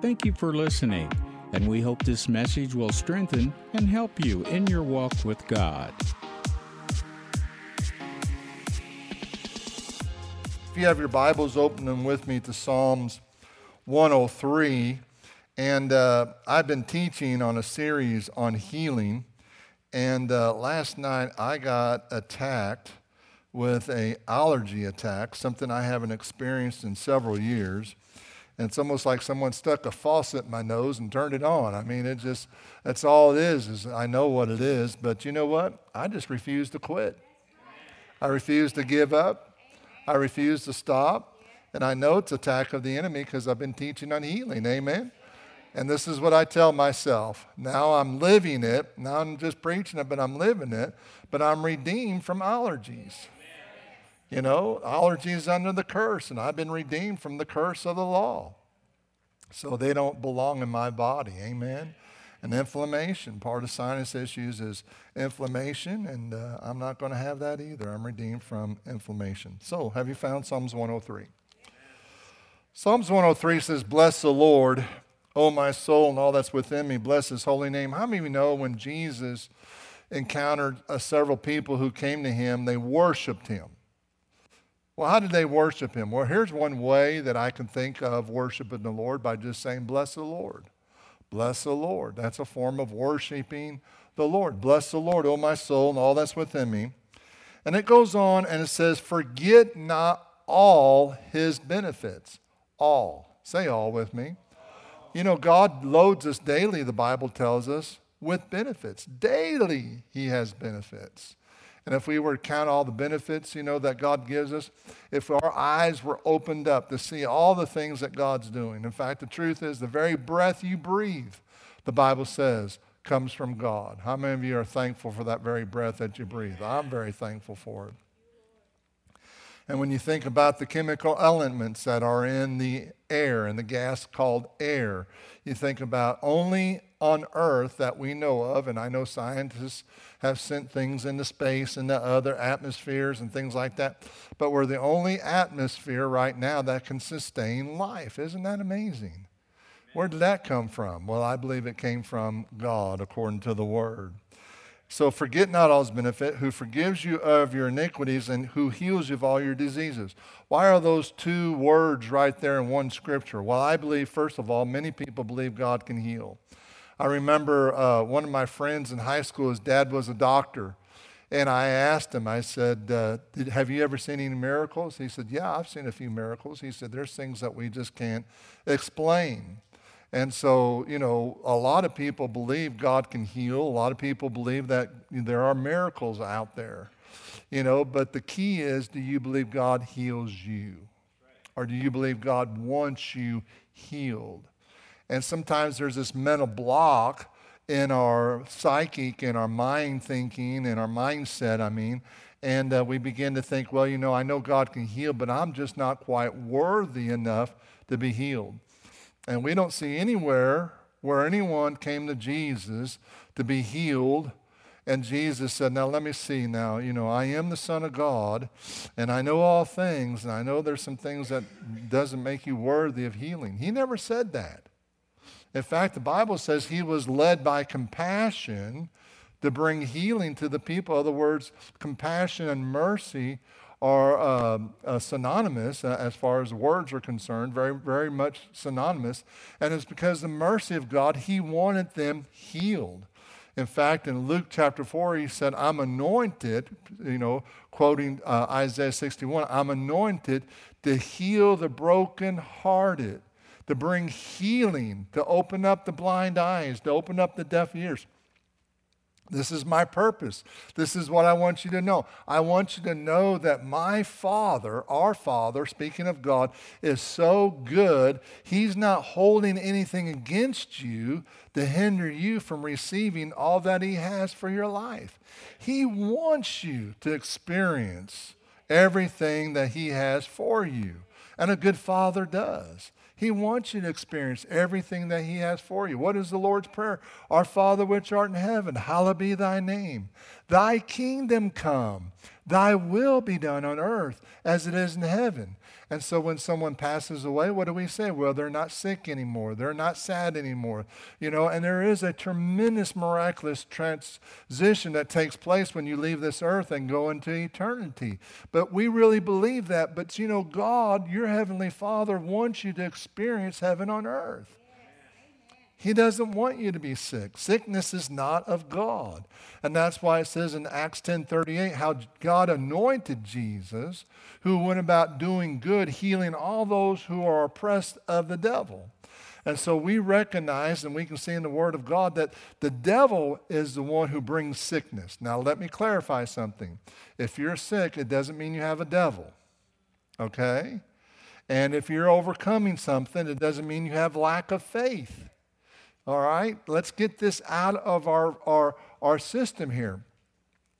Thank you for listening, and we hope this message will strengthen and help you in your walk with God. If you have your Bibles, open them with me to Psalms 103. And uh, I've been teaching on a series on healing. And uh, last night I got attacked with a allergy attack, something I haven't experienced in several years. And it's almost like someone stuck a faucet in my nose and turned it on. I mean, it just, that's all it is, is I know what it is. But you know what? I just refuse to quit. I refuse to give up. I refuse to stop. And I know it's attack of the enemy because I've been teaching on healing. Amen. And this is what I tell myself. Now I'm living it. Now I'm just preaching it, but I'm living it. But I'm redeemed from allergies. You know, allergies under the curse, and I've been redeemed from the curse of the law. So they don't belong in my body. Amen. And inflammation, part of sinus issues is inflammation, and uh, I'm not going to have that either. I'm redeemed from inflammation. So, have you found Psalms 103? Psalms 103 says, Bless the Lord, O my soul, and all that's within me. Bless his holy name. How many of you know when Jesus encountered uh, several people who came to him, they worshiped him? Well, how did they worship him? Well, here's one way that I can think of worshiping the Lord by just saying, Bless the Lord. Bless the Lord. That's a form of worshiping the Lord. Bless the Lord, O my soul, and all that's within me. And it goes on and it says, Forget not all his benefits. All. Say all with me. You know, God loads us daily, the Bible tells us, with benefits. Daily, he has benefits. And if we were to count all the benefits, you know, that God gives us, if our eyes were opened up to see all the things that God's doing. In fact, the truth is, the very breath you breathe, the Bible says, comes from God. How many of you are thankful for that very breath that you breathe? I'm very thankful for it. And when you think about the chemical elements that are in the air and the gas called air, you think about only on earth that we know of, and I know scientists have sent things into space and the other atmospheres and things like that. But we're the only atmosphere right now that can sustain life. Isn't that amazing? Where did that come from? Well, I believe it came from God according to the Word. So forget not all his benefit, who forgives you of your iniquities and who heals you of all your diseases. Why are those two words right there in one scripture? Well, I believe, first of all, many people believe God can heal. I remember uh, one of my friends in high school, his dad was a doctor. And I asked him, I said, uh, did, Have you ever seen any miracles? He said, Yeah, I've seen a few miracles. He said, There's things that we just can't explain. And so, you know, a lot of people believe God can heal. A lot of people believe that there are miracles out there, you know, but the key is do you believe God heals you? Or do you believe God wants you healed? And sometimes there's this mental block in our psychic, in our mind thinking, in our mindset, I mean. And uh, we begin to think, well, you know, I know God can heal, but I'm just not quite worthy enough to be healed. And we don't see anywhere where anyone came to Jesus to be healed. And Jesus said, Now let me see now. You know, I am the Son of God, and I know all things, and I know there's some things that doesn't make you worthy of healing. He never said that. In fact, the Bible says he was led by compassion to bring healing to the people. In other words, compassion and mercy are uh, uh, synonymous uh, as far as words are concerned, very, very much synonymous. And it's because the mercy of God, he wanted them healed. In fact, in Luke chapter 4, he said, I'm anointed, you know, quoting uh, Isaiah 61, I'm anointed to heal the brokenhearted to bring healing, to open up the blind eyes, to open up the deaf ears. This is my purpose. This is what I want you to know. I want you to know that my Father, our Father, speaking of God, is so good. He's not holding anything against you to hinder you from receiving all that He has for your life. He wants you to experience everything that He has for you. And a good Father does. He wants you to experience everything that He has for you. What is the Lord's Prayer? Our Father which art in heaven, hallowed be thy name. Thy kingdom come, Thy will be done on earth as it is in heaven. And so when someone passes away, what do we say? Well, they're not sick anymore. They're not sad anymore. You know, and there is a tremendous miraculous transition that takes place when you leave this earth and go into eternity. But we really believe that. But you know, God, your heavenly Father, wants you to experience heaven on earth. He doesn't want you to be sick. Sickness is not of God. And that's why it says in Acts 10:38 how God anointed Jesus who went about doing good, healing all those who are oppressed of the devil. And so we recognize and we can see in the Word of God that the devil is the one who brings sickness. Now, let me clarify something. If you're sick, it doesn't mean you have a devil, okay? And if you're overcoming something, it doesn't mean you have lack of faith. All right? Let's get this out of our, our, our system here.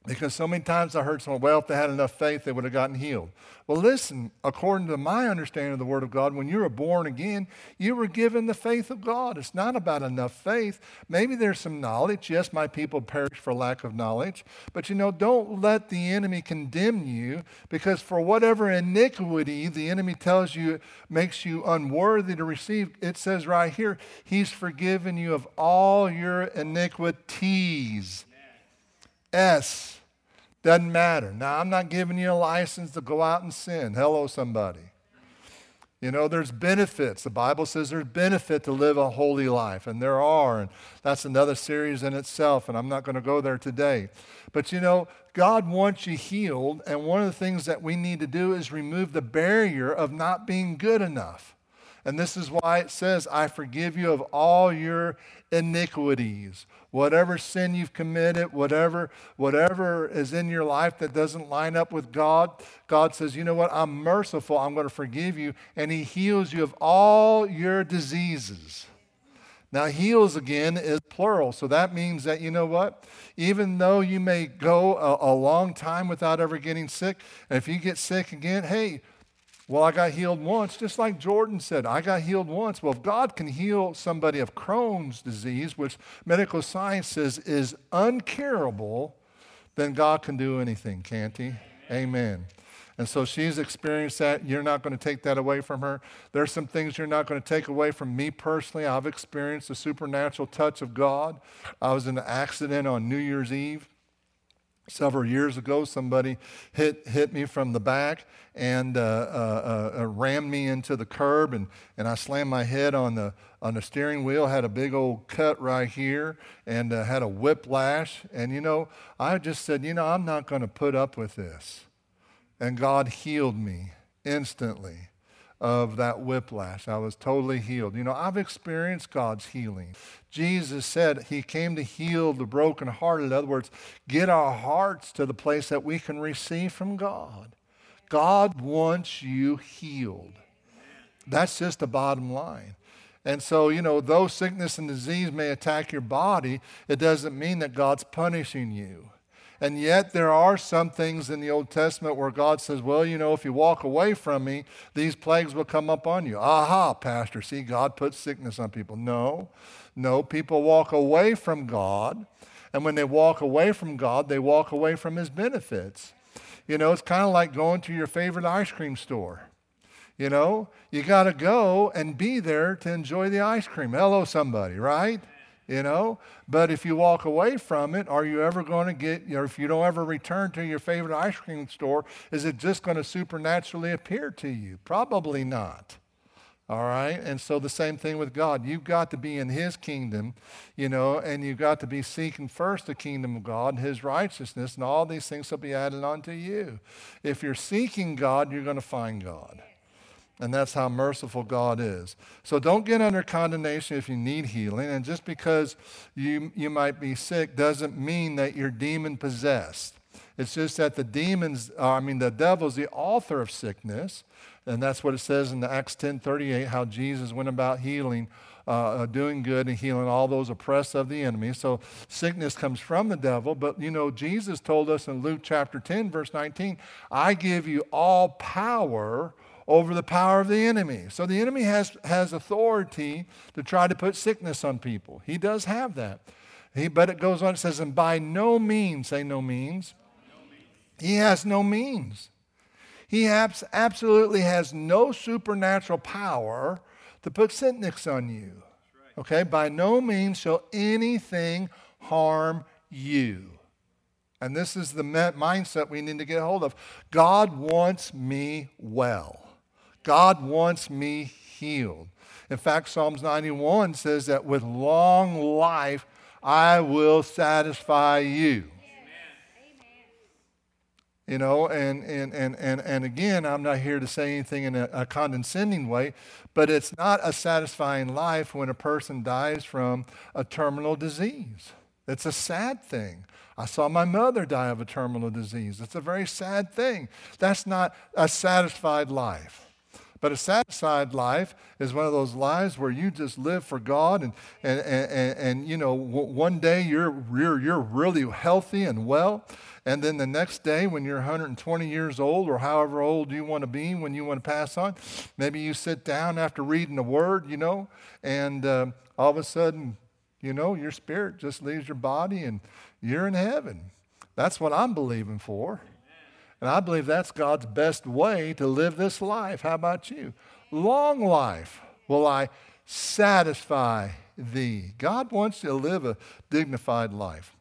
Because so many times I heard someone, well, if they had enough faith, they would have gotten healed. Well, listen, according to my understanding of the Word of God, when you were born again, you were given the faith of God. It's not about enough faith. Maybe there's some knowledge. Yes, my people perish for lack of knowledge. But you know, don't let the enemy condemn you because for whatever iniquity the enemy tells you makes you unworthy to receive, it says right here, He's forgiven you of all your iniquities. S. Doesn't matter. Now, I'm not giving you a license to go out and sin. Hello, somebody. You know, there's benefits. The Bible says there's benefit to live a holy life, and there are. And that's another series in itself, and I'm not going to go there today. But you know, God wants you healed, and one of the things that we need to do is remove the barrier of not being good enough. And this is why it says, I forgive you of all your iniquities. Whatever sin you've committed, whatever, whatever is in your life that doesn't line up with God, God says, You know what? I'm merciful. I'm going to forgive you. And He heals you of all your diseases. Now, heals again is plural. So that means that, you know what? Even though you may go a, a long time without ever getting sick, if you get sick again, hey, well, I got healed once, just like Jordan said, I got healed once. Well, if God can heal somebody of Crohn's disease, which medical science says is uncurable, then God can do anything, can't He? Amen. And so she's experienced that. You're not going to take that away from her. There's some things you're not going to take away from me personally. I've experienced the supernatural touch of God. I was in an accident on New Year's Eve Several years ago, somebody hit, hit me from the back and uh, uh, uh, rammed me into the curb, and, and I slammed my head on the, on the steering wheel, had a big old cut right here, and uh, had a whiplash. And, you know, I just said, you know, I'm not going to put up with this. And God healed me instantly of that whiplash. I was totally healed. You know, I've experienced God's healing. Jesus said he came to heal the brokenhearted. In other words, get our hearts to the place that we can receive from God. God wants you healed. That's just the bottom line. And so, you know, though sickness and disease may attack your body, it doesn't mean that God's punishing you. And yet, there are some things in the Old Testament where God says, Well, you know, if you walk away from me, these plagues will come up on you. Aha, Pastor. See, God puts sickness on people. No, no. People walk away from God. And when they walk away from God, they walk away from His benefits. You know, it's kind of like going to your favorite ice cream store. You know, you got to go and be there to enjoy the ice cream. Hello, somebody, right? You know? But if you walk away from it are you ever going to get or if you don't ever return to your favorite ice cream store is it just going to supernaturally appear to you? Probably not all right? And so the same thing with god. You've got to be in his kingdom you know and you've got to be seeking first the kingdom of god and his righteousness and all these things will be added onto you. If you're seeking god you're going to find god and that's how merciful God is. So don't get under condemnation if you need healing. And just because you, you might be sick doesn't mean that you're demon possessed. It's just that the demons, uh, I mean, the devil's the author of sickness. And that's what it says in Acts 10 38, how Jesus went about healing, uh, uh, doing good and healing all those oppressed of the enemy. So sickness comes from the devil. But, you know, Jesus told us in Luke chapter 10, verse 19, I give you all power over the power of the enemy. So the enemy has, has authority to try to put sickness on people. He does have that. He, but it goes on, it says, and by no means, say no means, He has no means. He abs- absolutely has no supernatural power to put sickness on you. Okay? By no means shall anything harm you. And this is the mindset we need to get hold of. God wants me well. God wants me healed. In fact, Psalms 91 says that with long life I will satisfy you. You know, and, and, and, and, and again, I'm not here to say anything in a, a condescending way, but it's not a satisfying life when a person dies from a terminal disease. It's a sad thing. I saw my mother die of a terminal disease. It's a very sad thing. That's not a satisfied life. But a satisfied life is one of those lives where you just live for God, and, and, and, and, you know, one day you're, you're, you're really healthy and well, and then the next day when you're 120 years old or however old you want to be when you want to pass on, maybe you sit down after reading the Word, you know, and uh, all of a sudden, you know, your spirit just leaves your body and you're in heaven. That's what I'm believing for. And I believe that's God's best way to live this life. How about you? Long life will I satisfy thee. God wants you to live a dignified life.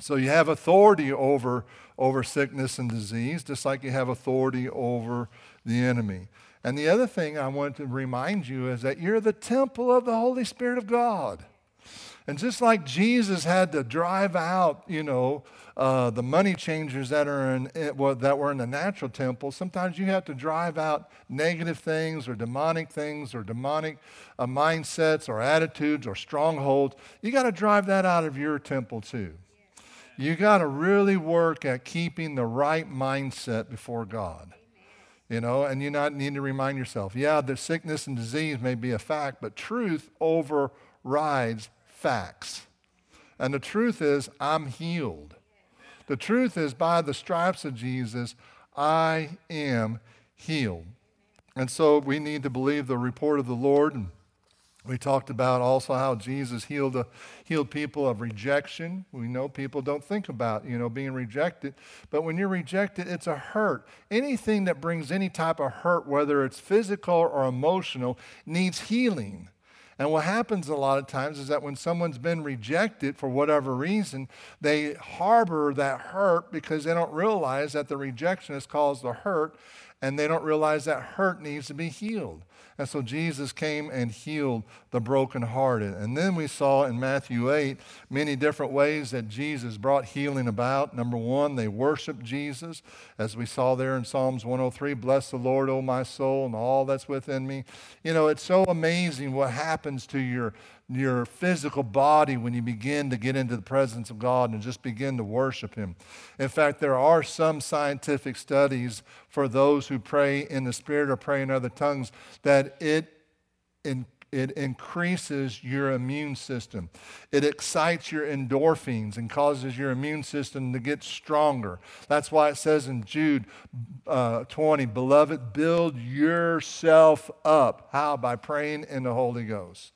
So you have authority over, over sickness and disease, just like you have authority over the enemy. And the other thing I want to remind you is that you're the temple of the Holy Spirit of God. And just like Jesus had to drive out, you know, uh, the money changers that are in eh, well, that were in the natural temple, sometimes you have to drive out negative things or demonic things or demonic uh, mindsets or attitudes or strongholds. You got to drive that out of your temple too. You got to really work at keeping the right mindset before God. You know, and you not need to remind yourself, yeah, the sickness and disease may be a fact, but truth overrides facts. And the truth is, I'm healed. The truth is, by the stripes of Jesus, I am healed. And so we need to believe the report of the Lord. And we talked about also how Jesus healed, uh, healed people of rejection. We know people don't think about, you know, being rejected. But when you're rejected, it's a hurt. Anything that brings any type of hurt, whether it's physical or emotional, needs healing. And what happens a lot of times is that when someone's been rejected for whatever reason, they harbor that hurt because they don't realize that the rejection has caused the hurt and they don't realize that hurt needs to be healed. And so Jesus came and healed the brokenhearted. And then we saw in Matthew 8 many different ways that Jesus brought healing about. Number one, they worshiped Jesus, as we saw there in Psalms 103 Bless the Lord, O my soul, and all that's within me. You know, it's so amazing what happens to your your physical body when you begin to get into the presence of God and just begin to worship Him. In fact, there are some scientific studies for those who pray in the Spirit or pray in other tongues that it, in, it increases your immune system. It excites your endorphins and causes your immune system to get stronger. That's why it says in Jude uh, 20, Beloved, build yourself up. How? By praying in the Holy Ghost.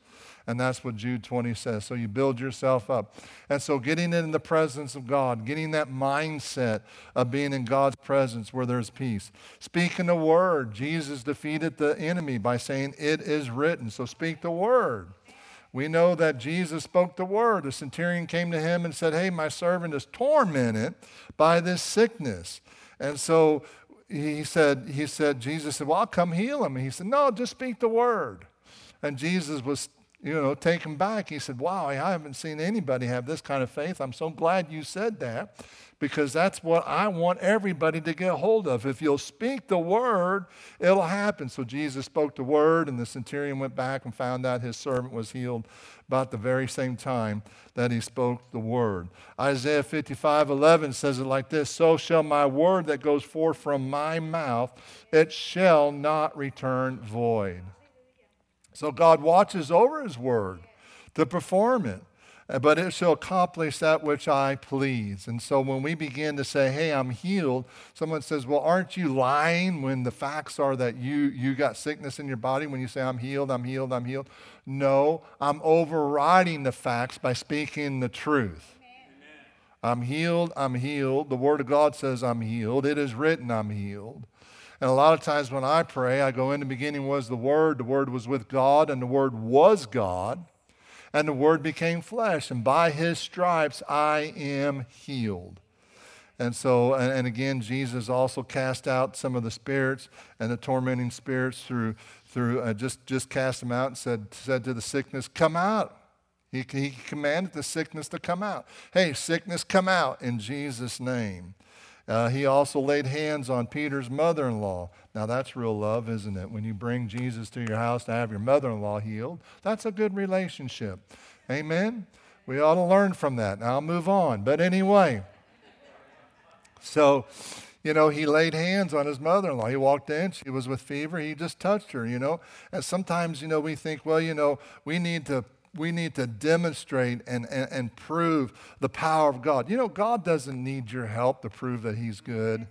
And that's what Jude 20 says. So you build yourself up. And so getting in the presence of God, getting that mindset of being in God's presence where there's peace. Speaking the word. Jesus defeated the enemy by saying, It is written. So speak the word. We know that Jesus spoke the word. The centurion came to him and said, Hey, my servant is tormented by this sickness. And so he said, he said, Jesus said, Well, I'll come heal him. And he said, No, just speak the word. And Jesus was you know, taken back. He said, Wow, I haven't seen anybody have this kind of faith. I'm so glad you said that because that's what I want everybody to get hold of. If you'll speak the word, it'll happen. So Jesus spoke the word, and the centurion went back and found out his servant was healed about the very same time that he spoke the word. Isaiah 55 11 says it like this So shall my word that goes forth from my mouth, it shall not return void. So God watches over his word to perform it, but it shall accomplish that which I please. And so when we begin to say, hey, I'm healed, someone says, well, aren't you lying when the facts are that you, you got sickness in your body when you say, I'm healed, I'm healed, I'm healed? No, I'm overriding the facts by speaking the truth. I'm healed, I'm healed. The Word of God says I'm healed. It is written I'm healed. And a lot of times when I pray, I go in the beginning was the Word, the Word was with God, and the Word was God, and the Word became flesh, and by His stripes I am healed. And so, and, again, Jesus also cast out some of the spirits and the tormenting spirits through, through uh, just, just cast them out and said, said to the sickness, Come out. He, he commanded the sickness to come out. Hey, sickness, come out in Jesus' name. Uh, he also laid hands on Peter's mother in law. Now, that's real love, isn't it? When you bring Jesus to your house to have your mother in law healed, that's a good relationship. Amen? We ought to learn from that. Now, I'll move on. But anyway, so, you know, he laid hands on his mother in law. He walked in, she was with fever, he just touched her, you know. And sometimes, you know, we think, well, you know, we need to we need to demonstrate and, and, and, prove the power of God. You know, God doesn't need your help to prove that He's good.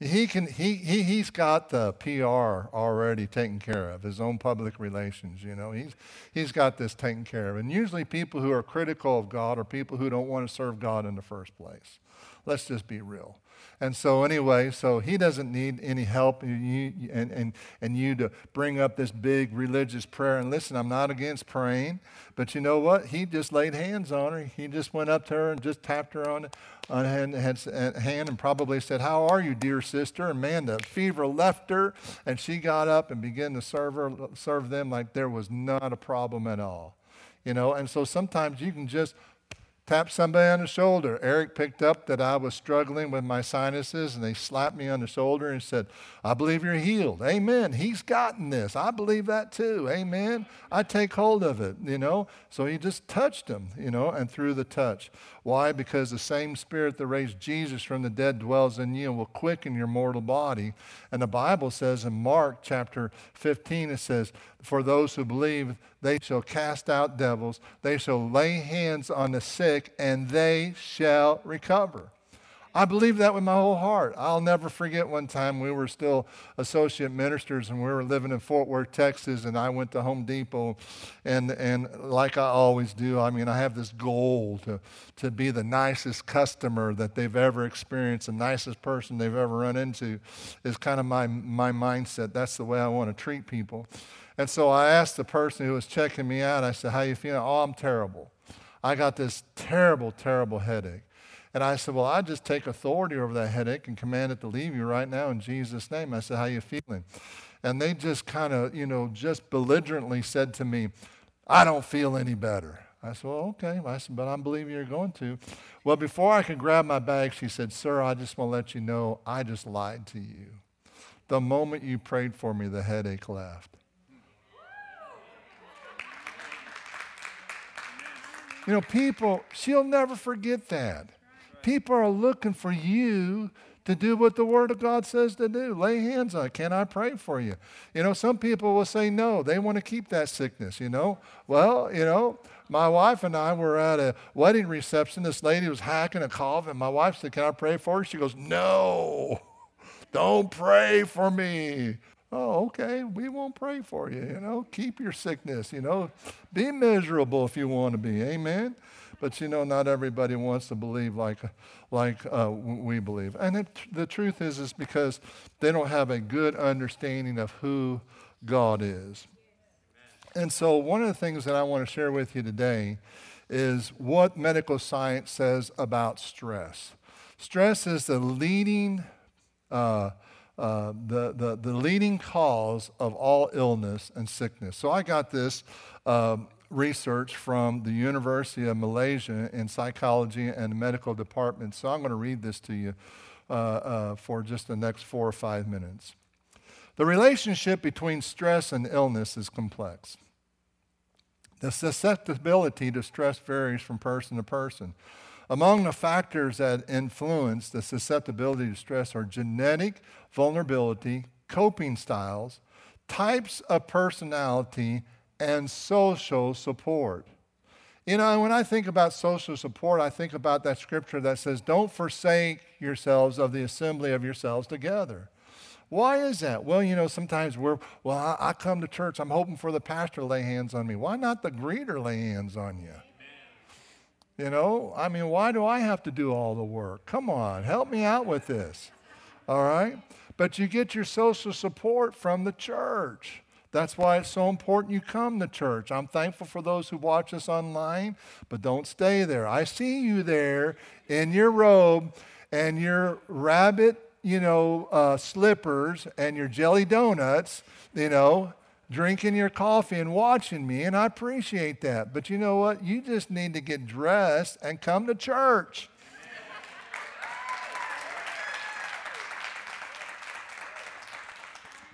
Amen. He can, he, he, he's got the PR already taken care of, his own public relations, you know. He's, he's got this taken care of. And usually people who are critical of God are people who don't want to serve God in the first place. Let's just be real. And so, anyway, so he doesn't need any help you, and, and, and you to bring up this big religious prayer. And listen, I'm not against praying, but you know what? He just laid hands on her. He just went up to her and just tapped her on, on hand, uh, hand and probably said, How are you, dear sister? And man, the fever left her, and she got up and began to serve, her, serve them like there was not a problem at all. You know, and so sometimes you can just tapped somebody on the shoulder. Eric picked up that I was struggling with my sinuses, and they slapped me on the shoulder and said, I believe you're healed. Amen. He's gotten this. I believe that too. Amen. I take hold of it, you know. So he just touched him, you know, and through the touch. Why? Because the same spirit that raised Jesus from the dead dwells in you and will quicken your mortal body. And the Bible says in Mark chapter 15, it says, For those who believe, they shall cast out devils, they shall lay hands on the sick, and they shall recover. I believe that with my whole heart. I'll never forget one time we were still associate ministers and we were living in Fort Worth, Texas, and I went to Home Depot. And, and like I always do, I mean, I have this goal to, to be the nicest customer that they've ever experienced, the nicest person they've ever run into is kind of my, my mindset. That's the way I want to treat people. And so I asked the person who was checking me out, I said, How you feeling? Oh, I'm terrible. I got this terrible, terrible headache. And I said, Well, I just take authority over that headache and command it to leave you right now in Jesus' name. I said, How you feeling? And they just kind of, you know, just belligerently said to me, I don't feel any better. I said, Well, okay. I said, But I believe you're going to. Well, before I could grab my bag, she said, Sir, I just want to let you know I just lied to you. The moment you prayed for me, the headache left. You know, people, she'll never forget that. People are looking for you to do what the Word of God says to do. Lay hands on. Can I pray for you? You know, some people will say no. They want to keep that sickness, you know. Well, you know, my wife and I were at a wedding reception. This lady was hacking a cough, and my wife said, Can I pray for her? She goes, No, don't pray for me. Oh, okay, we won't pray for you. You know, keep your sickness. You know, be miserable if you want to be. Amen. But you know, not everybody wants to believe like, like uh, we believe. And it, the truth is, is because they don't have a good understanding of who God is. And so, one of the things that I want to share with you today is what medical science says about stress. Stress is the leading, uh, uh, the, the, the leading cause of all illness and sickness. So I got this um, research from the University of Malaysia in psychology and medical department. So I'm going to read this to you uh, uh, for just the next four or five minutes. The relationship between stress and illness is complex. The susceptibility to stress varies from person to person. Among the factors that influence the susceptibility to stress are genetic vulnerability, coping styles, types of personality, and social support. You know, when I think about social support, I think about that scripture that says, Don't forsake yourselves of the assembly of yourselves together. Why is that? Well, you know, sometimes we're, well, I, I come to church, I'm hoping for the pastor to lay hands on me. Why not the greeter lay hands on you? You know, I mean, why do I have to do all the work? Come on, help me out with this. All right? But you get your social support from the church. That's why it's so important you come to church. I'm thankful for those who watch us online, but don't stay there. I see you there in your robe and your rabbit, you know, uh, slippers and your jelly donuts, you know, drinking your coffee and watching me, and I appreciate that. But you know what? You just need to get dressed and come to church.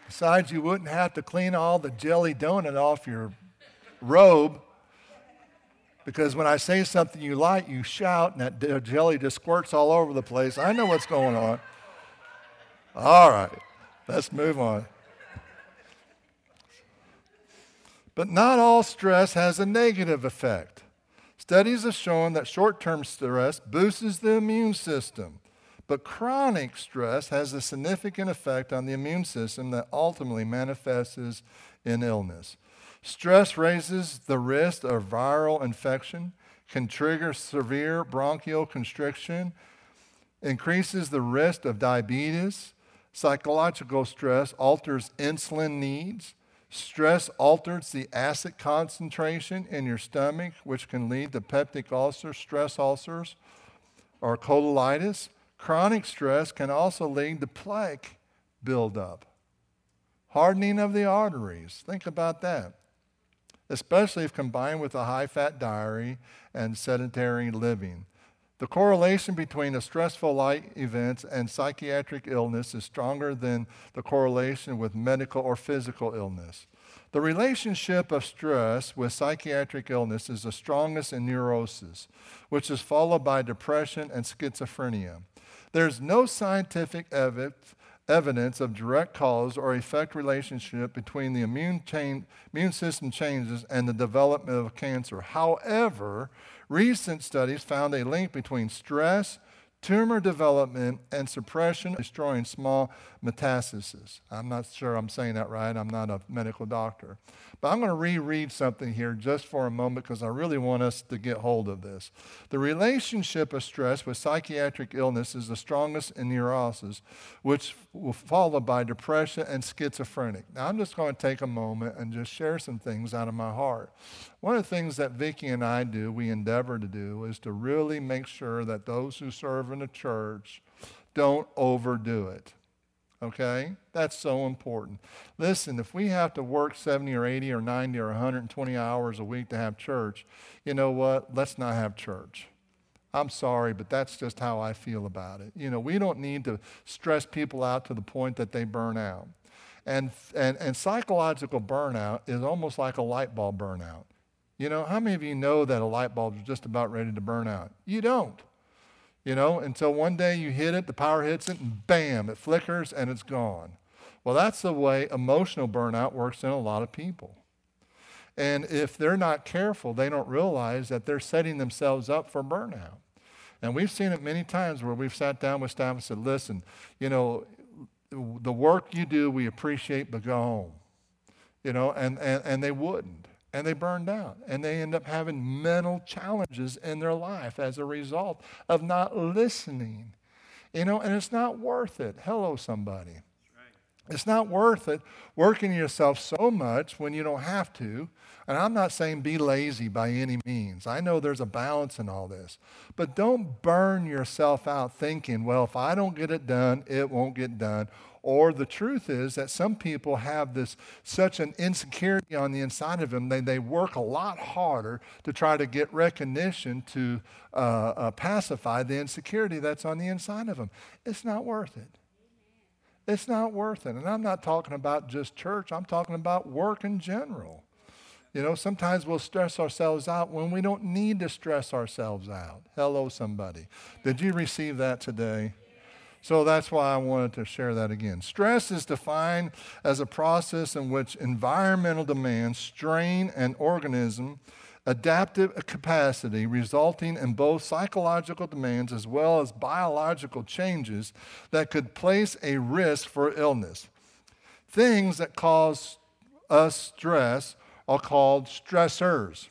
Besides, you wouldn't have to clean all the jelly donut off your robe because when I say something you like, you shout, and that jelly just squirts all over the place. I know what's going on. All right, let's move on. But not all stress has a negative effect. Studies have shown that short term stress boosts the immune system. But chronic stress has a significant effect on the immune system that ultimately manifests in illness. Stress raises the risk of viral infection, can trigger severe bronchial constriction, increases the risk of diabetes. Psychological stress alters insulin needs. Stress alters the acid concentration in your stomach, which can lead to peptic ulcers, stress ulcers, or colitis. Chronic stress can also lead to plaque buildup, hardening of the arteries. Think about that, especially if combined with a high fat diet and sedentary living. The correlation between a stressful life events and psychiatric illness is stronger than the correlation with medical or physical illness. The relationship of stress with psychiatric illness is the strongest in neurosis, which is followed by depression and schizophrenia. There's no scientific evidence of direct cause or effect relationship between the immune, chain, immune system changes and the development of cancer. However, recent studies found a link between stress, tumor development, and suppression, destroying small metastases. I'm not sure I'm saying that right. I'm not a medical doctor. But I'm going to reread something here just for a moment because I really want us to get hold of this. The relationship of stress with psychiatric illness is the strongest in neurosis, which will followed by depression and schizophrenic. Now, I'm just going to take a moment and just share some things out of my heart. One of the things that Vicki and I do, we endeavor to do, is to really make sure that those who serve in the church don't overdo it. Okay? That's so important. Listen, if we have to work 70 or 80 or 90 or 120 hours a week to have church, you know what? Let's not have church. I'm sorry, but that's just how I feel about it. You know, we don't need to stress people out to the point that they burn out. And, and, and psychological burnout is almost like a light bulb burnout. You know, how many of you know that a light bulb is just about ready to burn out? You don't you know, until one day you hit it, the power hits it, and bam, it flickers and it's gone. Well, that's the way emotional burnout works in a lot of people. And if they're not careful, they don't realize that they're setting themselves up for burnout. And we've seen it many times where we've sat down with staff and said, listen, you know, the work you do, we appreciate, but go home. You know, and, and, and they wouldn't and they burned out and they end up having mental challenges in their life as a result of not listening you know and it's not worth it hello somebody it's not worth it working yourself so much when you don't have to. And I'm not saying be lazy by any means. I know there's a balance in all this. But don't burn yourself out thinking, well, if I don't get it done, it won't get done. Or the truth is that some people have this such an insecurity on the inside of them, they, they work a lot harder to try to get recognition to uh, uh, pacify the insecurity that's on the inside of them. It's not worth it. It's not worth it. And I'm not talking about just church, I'm talking about work in general. You know, sometimes we'll stress ourselves out when we don't need to stress ourselves out. Hello, somebody. Did you receive that today? So that's why I wanted to share that again. Stress is defined as a process in which environmental demands strain an organism adaptive capacity resulting in both psychological demands as well as biological changes that could place a risk for illness. Things that cause us stress are called stressors.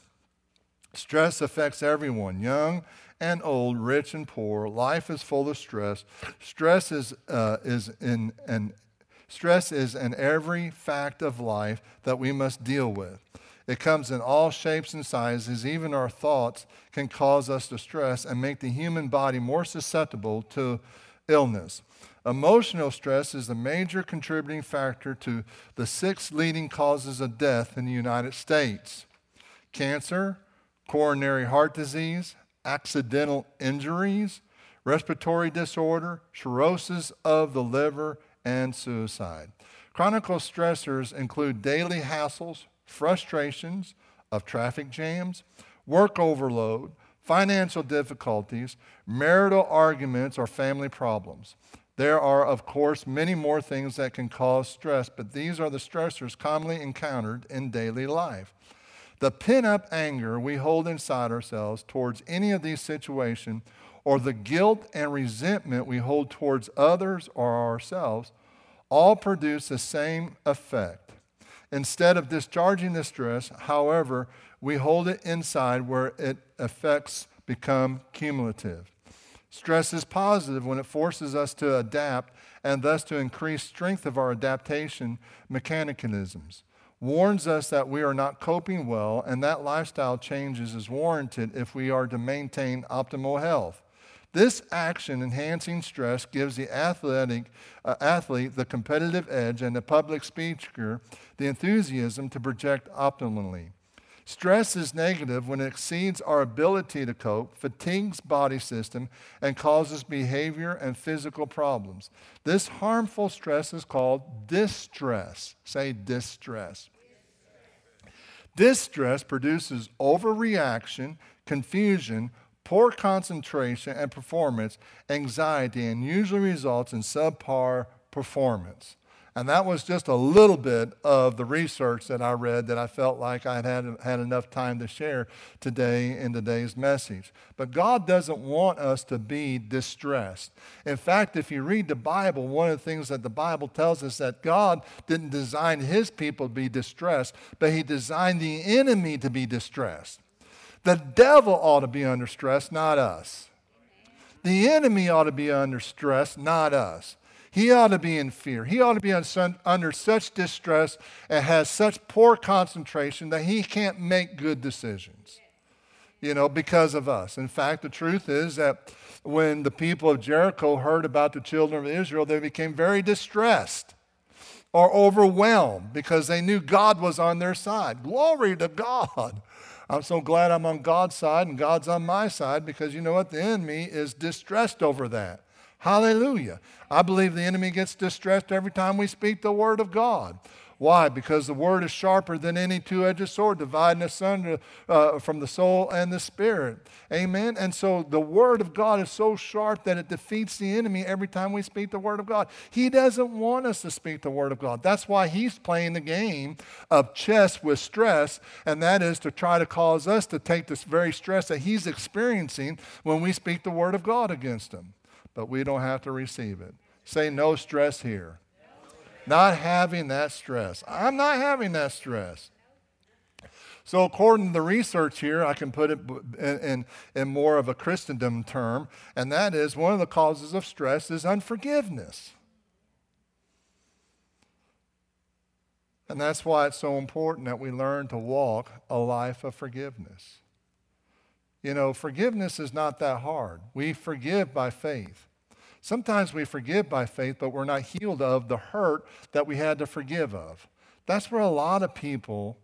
Stress affects everyone, young and old, rich and poor. Life is full of stress. Stress is, uh, is in an stress is in every fact of life that we must deal with. It comes in all shapes and sizes. Even our thoughts can cause us to stress and make the human body more susceptible to illness. Emotional stress is the major contributing factor to the six leading causes of death in the United States cancer, coronary heart disease, accidental injuries, respiratory disorder, cirrhosis of the liver, and suicide. Chronic stressors include daily hassles, frustrations of traffic jams, work overload, financial difficulties, marital arguments, or family problems. There are, of course, many more things that can cause stress, but these are the stressors commonly encountered in daily life. The pent up anger we hold inside ourselves towards any of these situations, or the guilt and resentment we hold towards others or ourselves, all produce the same effect. Instead of discharging the stress, however, we hold it inside where it effects become cumulative. Stress is positive when it forces us to adapt and thus to increase strength of our adaptation mechanisms warns us that we are not coping well, and that lifestyle changes is warranted if we are to maintain optimal health. This action enhancing stress gives the athletic, uh, athlete the competitive edge and the public speaker the enthusiasm to project optimally. Stress is negative when it exceeds our ability to cope, fatigues body system, and causes behavior and physical problems. This harmful stress is called distress. Say distress. Distress produces overreaction, confusion, poor concentration and performance, anxiety, and usually results in subpar performance. And that was just a little bit of the research that I read that I felt like I had had enough time to share today in today's message. But God doesn't want us to be distressed. In fact, if you read the Bible, one of the things that the Bible tells us that God didn't design his people to be distressed, but he designed the enemy to be distressed. The devil ought to be under stress, not us. The enemy ought to be under stress, not us. He ought to be in fear. He ought to be under such distress and has such poor concentration that he can't make good decisions, you know, because of us. In fact, the truth is that when the people of Jericho heard about the children of Israel, they became very distressed or overwhelmed because they knew God was on their side. Glory to God. I'm so glad I'm on God's side and God's on my side because you know what? The enemy is distressed over that. Hallelujah. I believe the enemy gets distressed every time we speak the word of God. Why? Because the word is sharper than any two edged sword, dividing asunder uh, from the soul and the spirit. Amen. And so the word of God is so sharp that it defeats the enemy every time we speak the word of God. He doesn't want us to speak the word of God. That's why he's playing the game of chess with stress, and that is to try to cause us to take this very stress that he's experiencing when we speak the word of God against him but we don't have to receive it. Say no stress here. Not having that stress. I'm not having that stress. So, according to the research here, I can put it in, in, in, more of a Christendom term, and that is one of the causes of stress is unforgiveness. And that's why it's so important that we learn to walk a life of forgiveness. You know, forgiveness is not that hard. We forgive by faith. Sometimes we forgive by faith, but we're not healed of the hurt that we had to forgive of. That's where a lot of people,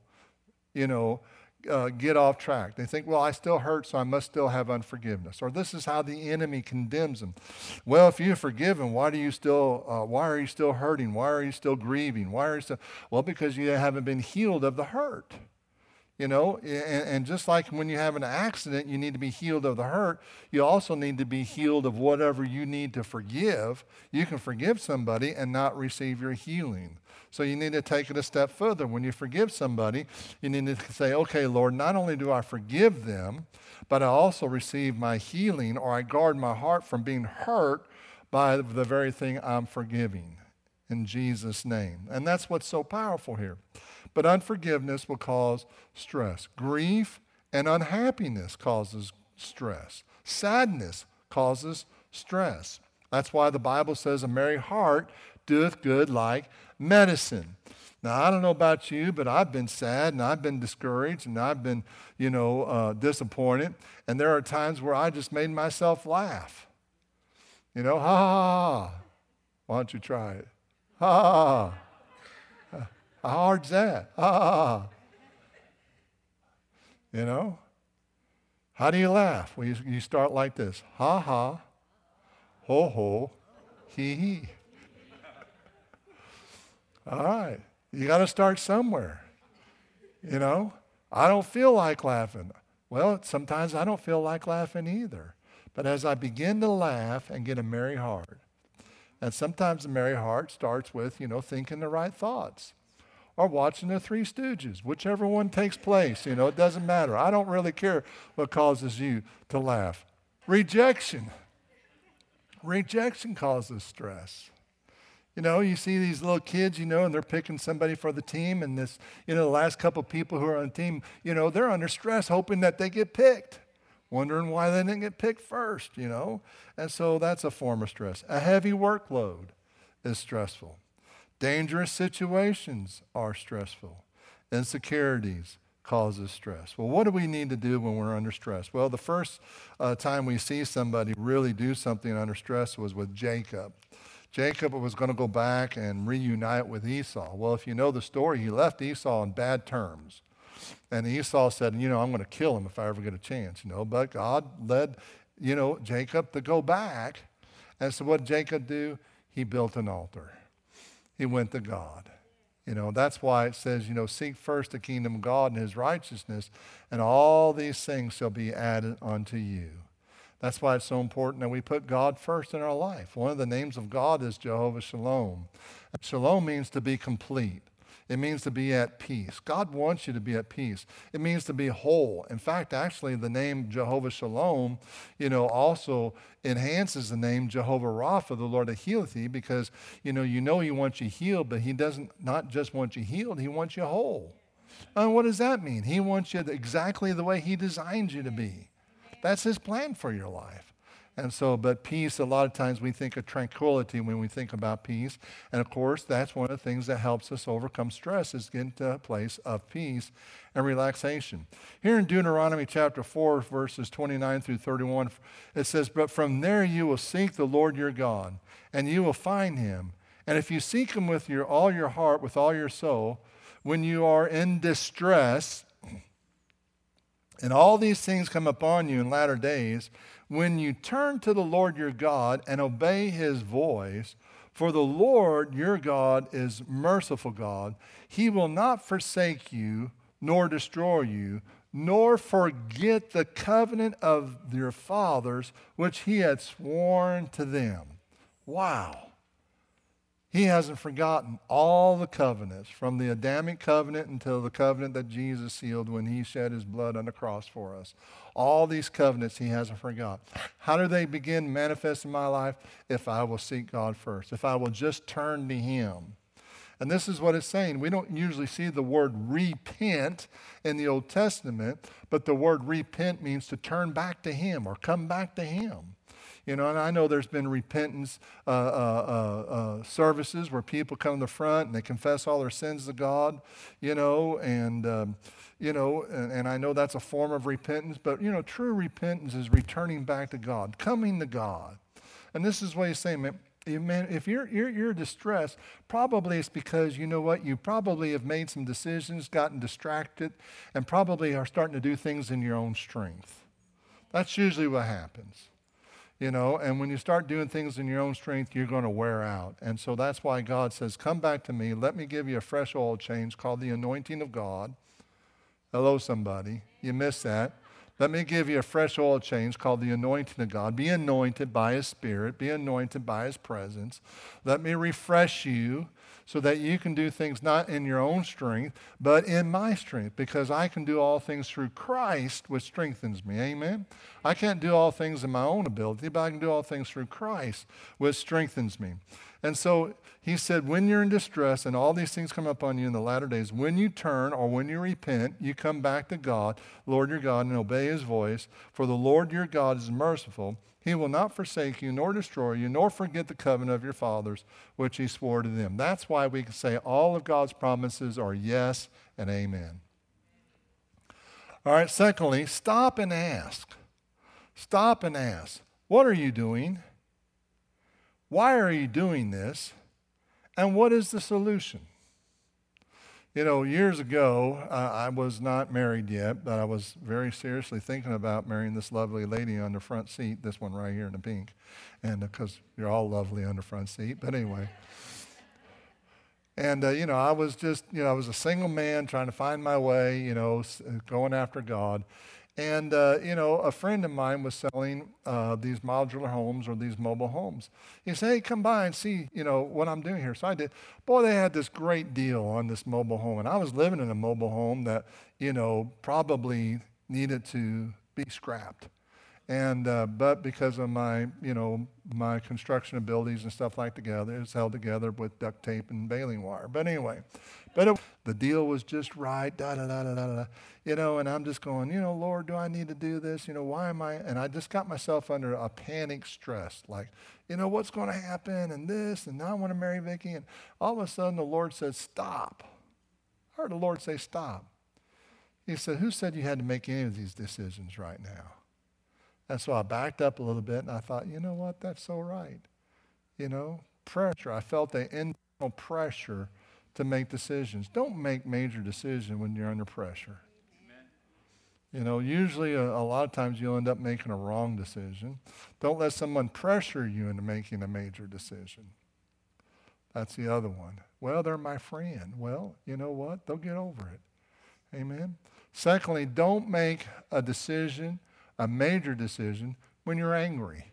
you know, uh, get off track. They think, well, I still hurt, so I must still have unforgiveness. Or this is how the enemy condemns them. Well, if you're forgiven, why do you still? Uh, why are you still hurting? Why are you still grieving? Why are you still? Well, because you haven't been healed of the hurt. You know, and, and, just like when you have an accident, you need to be healed of the hurt, you also need to be healed of whatever you need to forgive. You can forgive somebody and not receive your healing. So you need to take it a step further. When you forgive somebody, you need to say, okay, Lord, not only do I forgive them, but I also receive my healing or I guard my heart from being hurt by the very thing I'm forgiving in Jesus' name. And that's what's so powerful here. But unforgiveness will cause stress. Grief And unhappiness causes stress. Sadness causes stress. That's why the Bible says a merry heart doeth good like medicine. Now, I don't know about you, but I've been sad and I've been discouraged and I've been, you know, uh, disappointed. And there are times where I just made myself laugh. You know, ha ha ha. Why don't you try it? Ha ha ha. How hard's that? Ha ha ha. You know? How do you laugh? Well, you, you start like this ha ha, ho ho, hee hee. All right. You got to start somewhere. You know, I don't feel like laughing. Well, sometimes I don't feel like laughing either. But as I begin to laugh and get a merry heart, and sometimes a merry heart starts with, you know, thinking the right thoughts or watching the Three Stooges, whichever one takes place. You know, it doesn't matter. I don't really care what causes you to laugh. Rejection. Rejection causes stress. You know, you see these little kids, you know, and they're picking somebody for the team, and this, you know, the last couple people who are on the team, you know, they're under stress hoping that they get picked, wondering why they didn't get picked first, you know. And so that's a form of stress. A heavy workload is stressful. Dangerous situations are stressful. Insecurities causes stress. Well, what do we need to do when we're under stress? Well, the first uh, time we see somebody really do something under stress was with Jacob. Jacob was going to go back and reunite with Esau. Well, if you know the story, he left Esau on bad terms. And Esau said, you know, I'm going to kill him if I ever get a chance, you know. But God led, you know, Jacob to go back. And so what did Jacob do? He built an altar. He went to God. You know, that's why it says, you know, seek first the kingdom of God and his righteousness, and all these things shall be added unto you. That's why it's so important that we put God first in our life. One of the names of God is Jehovah Shalom. Shalom means to be complete. It means to be at peace. God wants you to be at peace. It means to be whole. In fact, actually, the name Jehovah Shalom, you know, also enhances the name Jehovah Rapha, the Lord that healeth thee, because, you know, you know he wants you healed, but he doesn't not just want you healed, he wants you whole. And what does that mean? He wants you exactly the way he designed you to be. That's His plan for your life. And so, but peace, a lot of times we think of tranquility when we think about peace. And of course, that's one of the things that helps us overcome stress is get into a place of peace and relaxation. Here in Deuteronomy chapter 4, verses 29 through 31, it says, But from there you will seek the Lord your God, and you will find him. And if you seek him with your, all your heart, with all your soul, when you are in distress, and all these things come upon you in latter days when you turn to the Lord your God and obey his voice. For the Lord your God is merciful God. He will not forsake you nor destroy you, nor forget the covenant of your fathers which he had sworn to them. Wow. He hasn't forgotten all the covenants, from the Adamic covenant until the covenant that Jesus sealed when he shed his blood on the cross for us. All these covenants he hasn't forgotten. How do they begin manifesting in my life? If I will seek God first, if I will just turn to him. And this is what it's saying. We don't usually see the word repent in the Old Testament, but the word repent means to turn back to him or come back to him. You know, and I know there's been repentance uh, uh, uh, uh, services where people come to the front and they confess all their sins to God, you know, and, um, you know, and, and I know that's a form of repentance, but, you know, true repentance is returning back to God, coming to God. And this is what he's saying, man. Man, if you're, you're, you're distressed, probably it's because you know what? You probably have made some decisions, gotten distracted, and probably are starting to do things in your own strength. That's usually what happens you know, and when you start doing things in your own strength, you're going to wear out. And so that's why God says, Come back to me. Let me give you a fresh oil change called the anointing of God. Hello, somebody. You missed that. Let me give you a fresh oil change called the anointing of God. Be anointed by His Spirit, be anointed by His presence. Let me refresh you so that you can do things not in your own strength, but in my strength, because I can do all things through Christ, which strengthens me. Amen? I can't do all things in my own ability, but I can do all things through Christ, which strengthens me. And so he said, when you're in distress and all these things come upon you in the latter days, when you turn or when you repent, you come back to God, Lord your God, and obey his voice. For the Lord your God is merciful. He will not forsake you, nor destroy you, nor forget the covenant of your fathers, which he swore to them. That's why we can say all of God's promises are yes and amen. All right, secondly, stop and ask. Stop and ask. What are you doing? Why are you doing this? And what is the solution? You know, years ago, uh, I was not married yet, but I was very seriously thinking about marrying this lovely lady on the front seat, this one right here in the pink, and because uh, you're all lovely on the front seat. But anyway. And, uh, you know, I was just, you know, I was a single man trying to find my way, you know, going after God. And, uh, you know, a friend of mine was selling uh, these modular homes or these mobile homes. He said, hey, come by and see, you know, what I'm doing here. So I did. Boy, they had this great deal on this mobile home. And I was living in a mobile home that, you know, probably needed to be scrapped. And, uh, but because of my, you know, my construction abilities and stuff like together, it's held together with duct tape and baling wire. But anyway, but it, the deal was just right, da da da da da da. You know, and I'm just going, you know, Lord, do I need to do this? You know, why am I? And I just got myself under a panic stress, like, you know, what's going to happen and this, and now I want to marry Vicky. And all of a sudden the Lord says, stop. I heard the Lord say, stop. He said, who said you had to make any of these decisions right now? And so I backed up a little bit and I thought, you know what? That's so right. You know, pressure. I felt the internal pressure to make decisions. Don't make major decisions when you're under pressure. Amen. You know, usually a, a, lot of times you'll end up making a wrong decision. Don't let someone pressure you into making a major decision. That's the other one. Well, they're my friend. Well, you know what? They'll get over it. Amen. Secondly, don't make a decision a major decision when you're angry.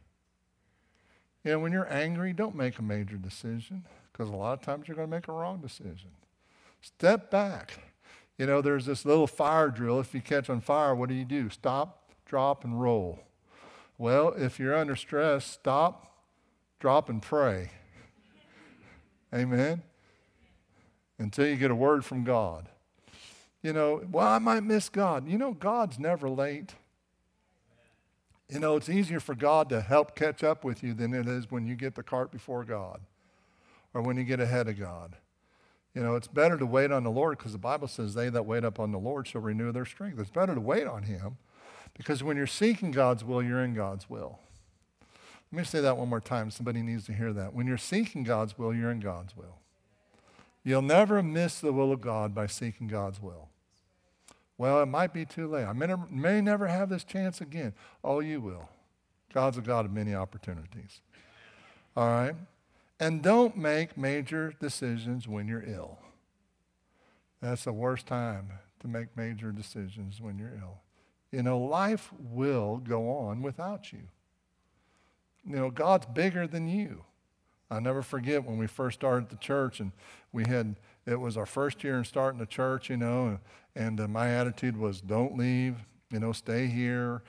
You know, when you're angry, don't make a major decision because a lot of times you're going to make a wrong decision. Step back. You know, there's this little fire drill. If you catch on fire, what do you do? Stop, drop, and roll. Well, if you're under stress, stop, drop, and pray. Amen? Until you get a word from God. You know, well, I might miss God. You know, God's never late. You know, it's easier for God to help catch up with you than it is when you get the cart before God or when you get ahead of God. You know, it's better to wait on the Lord because the Bible says they that wait upon the Lord shall renew their strength. It's better to wait on Him because when you're seeking God's will, you're in God's will. Let me say that one more time. Somebody needs to hear that. When you're seeking God's will, you're in God's will. You'll never miss the will of God by seeking God's will. Well, it might be too late. I may never, may never have this chance again. Oh, you will. God's a God of many opportunities. All right? And don't make major decisions when you're ill. That's the worst time to make major decisions when you're ill. You know, life will go on without you. You know, God's bigger than you. I never forget when we first started the church and we had it was our first year in starting the church, you know, and uh, my attitude was don't leave, you know, stay here,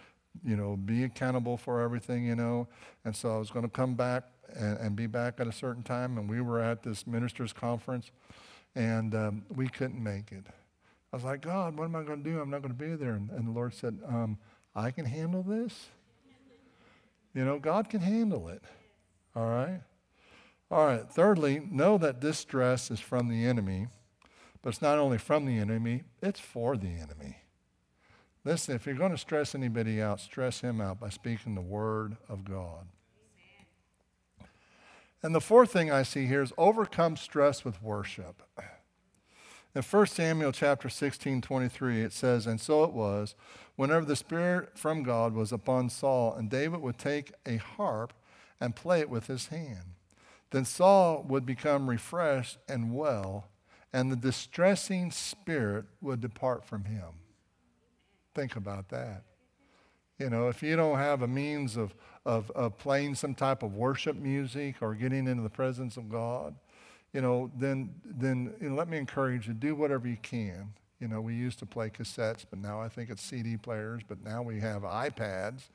you know, be accountable for everything, you know. And so I was going to come back and, and, be back at a certain time, and we were at this ministers' conference, and um, we couldn't make it. I was like, God, what am I going to do? I'm not going to be there. And, and the Lord said, um, I can handle this. You know, God can handle it. All right? All right, thirdly, know that this stress is from the enemy, but it's not only from the enemy, it's for the enemy. Listen, if you're going to stress anybody out, stress him out by speaking the word of God. And the fourth thing I see here is overcome stress with worship. In 1 Samuel chapter 16, 23, it says, And so it was, whenever the Spirit from God was upon Saul, and David would take a harp and play it with his hand. Then Saul would become refreshed and well, and the distressing spirit would depart from him. Think about that. You know, if you don't have a means of, of, of playing some type of worship music or getting into the presence of God, you know, then, then you know, let me encourage you, do whatever you can. You know, we used to play cassettes, but now I think it's CD players, but now we have iPads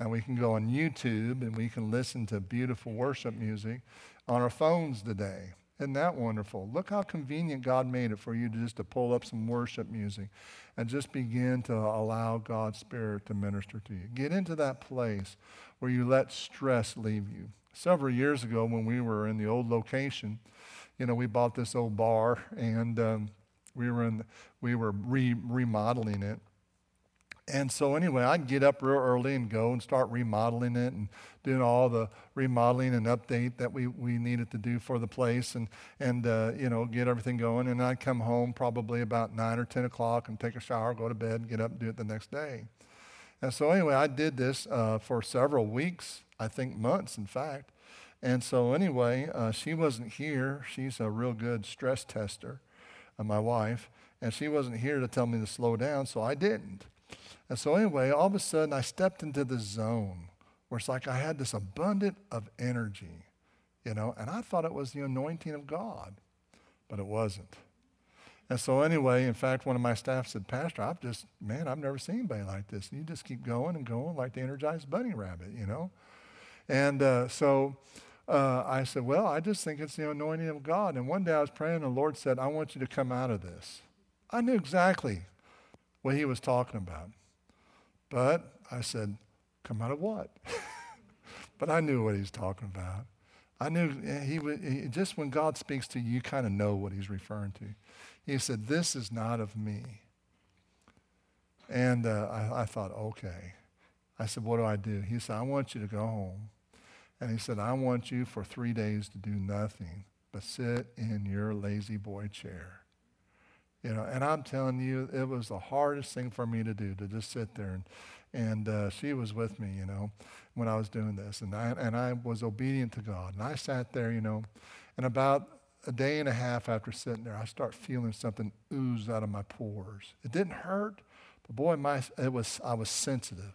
And we can go on YouTube and we can listen to beautiful worship music on our phones today. Isn't that wonderful? Look how convenient God made it for you to just to pull up some worship music and just begin to allow God's Spirit to minister to you. Get into that place where you let stress leave you. Several years ago, when we were in the old location, you know, we bought this old bar and um, we were in, we were re- remodeling it. And so anyway, I'd get up real early and go and start remodeling it and doing all the remodeling and update that we, we needed to do for the place and, and uh, you know, get everything going. And I'd come home probably about 9 or 10 o'clock and take a shower, go to bed, get up and do it the next day. And so anyway, I did this uh, for several weeks, I think months, in fact. And so anyway, uh, she wasn't here. She's a real good stress tester, uh, my wife. And she wasn't here to tell me to slow down, so I didn't. And so, anyway, all of a sudden, I stepped into the zone where it's like I had this abundant of energy, you know, and I thought it was the anointing of God, but it wasn't. And so, anyway, in fact, one of my staff said, Pastor, I've just, man, I've never seen anybody like this. And you just keep going and going like the energized bunny rabbit, you know? And uh, so uh, I said, Well, I just think it's the anointing of God. And one day I was praying, and the Lord said, I want you to come out of this. I knew exactly what he was talking about. But I said, come out of what? but I knew what he's talking about. I knew he, he just when God speaks to you, you kind of know what he's referring to. He said, This is not of me. And uh, I, I thought, okay. I said, What do I do? He said, I want you to go home. And he said, I want you for three days to do nothing but sit in your lazy boy chair. You know, and I'm telling you, it was the hardest thing for me to do to just sit there and, and uh, she was with me, you know, when I was doing this, and I and I was obedient to God, and I sat there, you know, and about a day and a half after sitting there, I start feeling something ooze out of my pores. It didn't hurt, but boy, my it was I was sensitive,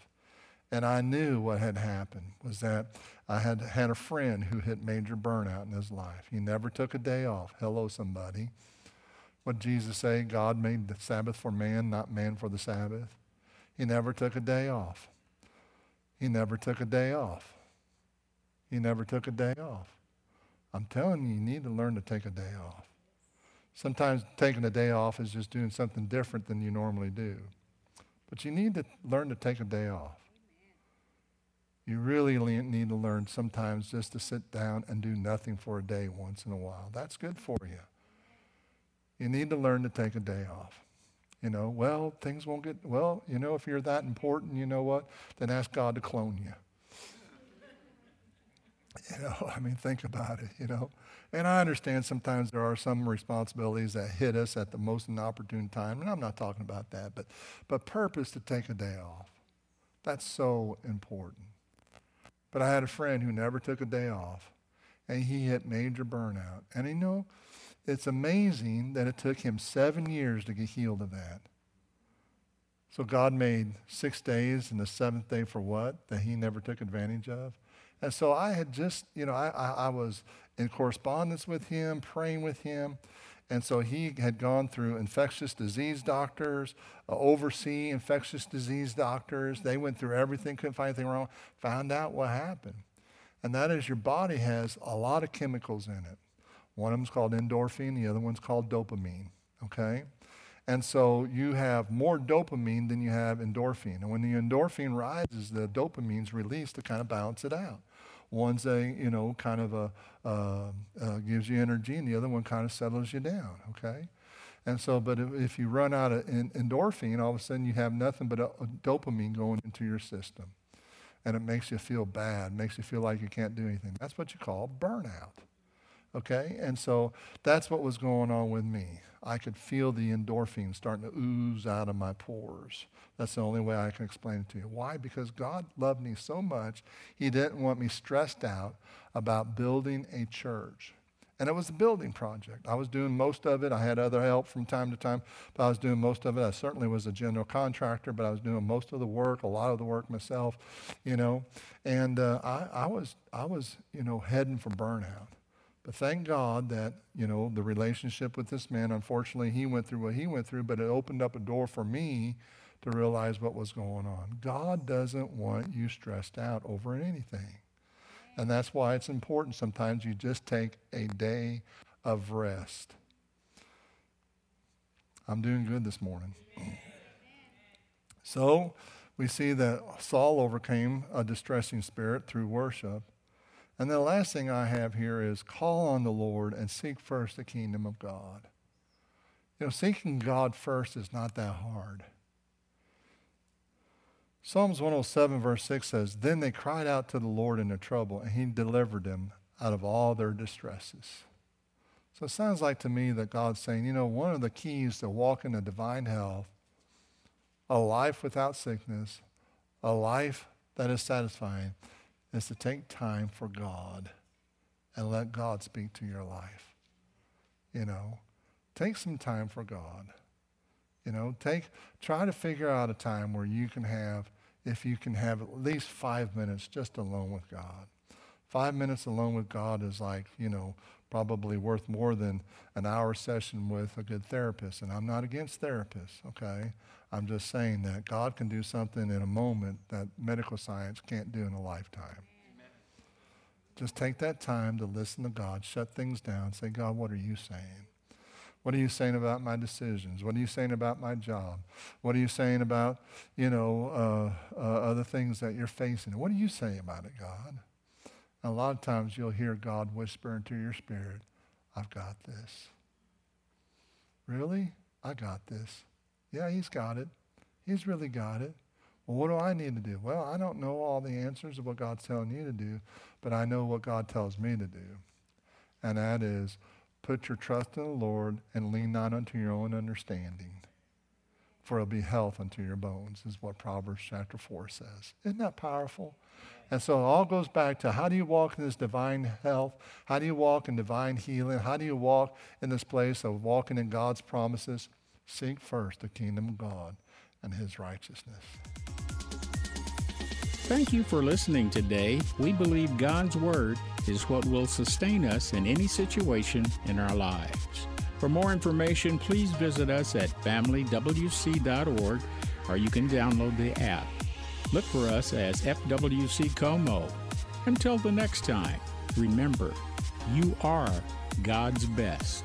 and I knew what had happened was that I had had a friend who hit major burnout in his life. He never took a day off. Hello, somebody. What did Jesus say? God made the Sabbath for man, not man for the Sabbath. He never took a day off. He never took a day off. He never took a day off. I'm telling you, you need to learn to take a day off. Sometimes taking a day off is just doing something different than you normally do. But you need to learn to take a day off. You really need to learn sometimes just to sit down and do nothing for a day once in a while. That's good for you. You need to learn to take a day off. You know, well, things won't get, well, you know, if you're that important, you know what? Then ask God to clone you. You know, I mean, think about it, you know. And I understand sometimes there are some responsibilities that hit us at the most inopportune time, and I'm not talking about that, but, but purpose to take a day off. That's so important. But I had a friend who never took a day off, and he hit major burnout. And you know, it's amazing that it took him seven years to get healed of that. So God made six days and the seventh day for what? That he never took advantage of. And so I had just, you know, I, I, I was in correspondence with him, praying with him. And so he had gone through infectious disease doctors, uh, oversee infectious disease doctors. They went through everything, couldn't find anything wrong, found out what happened. And that is your body has a lot of chemicals in it. One of them's called endorphin, the other one's called dopamine, okay? And so you have more dopamine than you have endorphin. And when the endorphin rises, the dopamine's released to kind of balance it out. One's a, you know, kind of a, uh, uh, gives you energy, and the other one kind of settles you down, okay? And so, but if, if you run out of endorphin, all of a sudden you have nothing but a, a dopamine going into your system. And it makes you feel bad, makes you feel like you can't do anything. That's what you call burnout. Okay? And so that's what was going on with me. I could feel the endorphins starting to ooze out of my pores. That's the only way I can explain it to you. Why? Because God loved me so much, He didn't want me stressed out about building a church. And it was a building project. I was doing most of it. I had other help from time to time, but I was doing most of it. I certainly was a general contractor, but I was doing most of the work, a lot of the work myself, you know. And uh, I, I, was, I was, you know, heading for burnout. But thank God that, you know, the relationship with this man, unfortunately, he went through what he went through, but it opened up a door for me to realize what was going on. God doesn't want you stressed out over anything. And that's why it's important sometimes you just take a day of rest. I'm doing good this morning. So we see that Saul overcame a distressing spirit through worship. And the last thing I have here is call on the Lord and seek first the kingdom of God. You know, seeking God first is not that hard. Psalms 107, verse 6 says, Then they cried out to the Lord in their trouble, and he delivered them out of all their distresses. So it sounds like to me that God's saying, you know, one of the keys to walking a divine health, a life without sickness, a life that is satisfying, is to take time for God and let God speak to your life. You know, take some time for God. You know, take try to figure out a time where you can have, if you can have at least five minutes just alone with God. Five minutes alone with God is like, you know, probably worth more than an hour session with a good therapist. And I'm not against therapists, okay? I'm just saying that God can do something in a moment that medical science can't do in a lifetime. Amen. Just take that time to listen to God, shut things down, say, God, what are you saying? What are you saying about my decisions? What are you saying about my job? What are you saying about, you know, uh, uh, other things that you're facing? What are you saying about it, God? And a lot of times you'll hear God whisper into your spirit, I've got this. Really? I got this. Yeah, he's got it. He's really got it. Well, what do I need to do? Well, I don't know all the answers of what God's telling you to do, but I know what God tells me to do. And that is put your trust in the Lord and lean not unto your own understanding, for it'll be health unto your bones, is what Proverbs chapter 4 says. Isn't that powerful? And so it all goes back to how do you walk in this divine health? How do you walk in divine healing? How do you walk in this place of walking in God's promises? Seek first the kingdom of God and his righteousness. Thank you for listening today. We believe God's Word is what will sustain us in any situation in our lives. For more information, please visit us at familywc.org or you can download the app. Look for us as FWC Como. Until the next time, remember, you are God's best.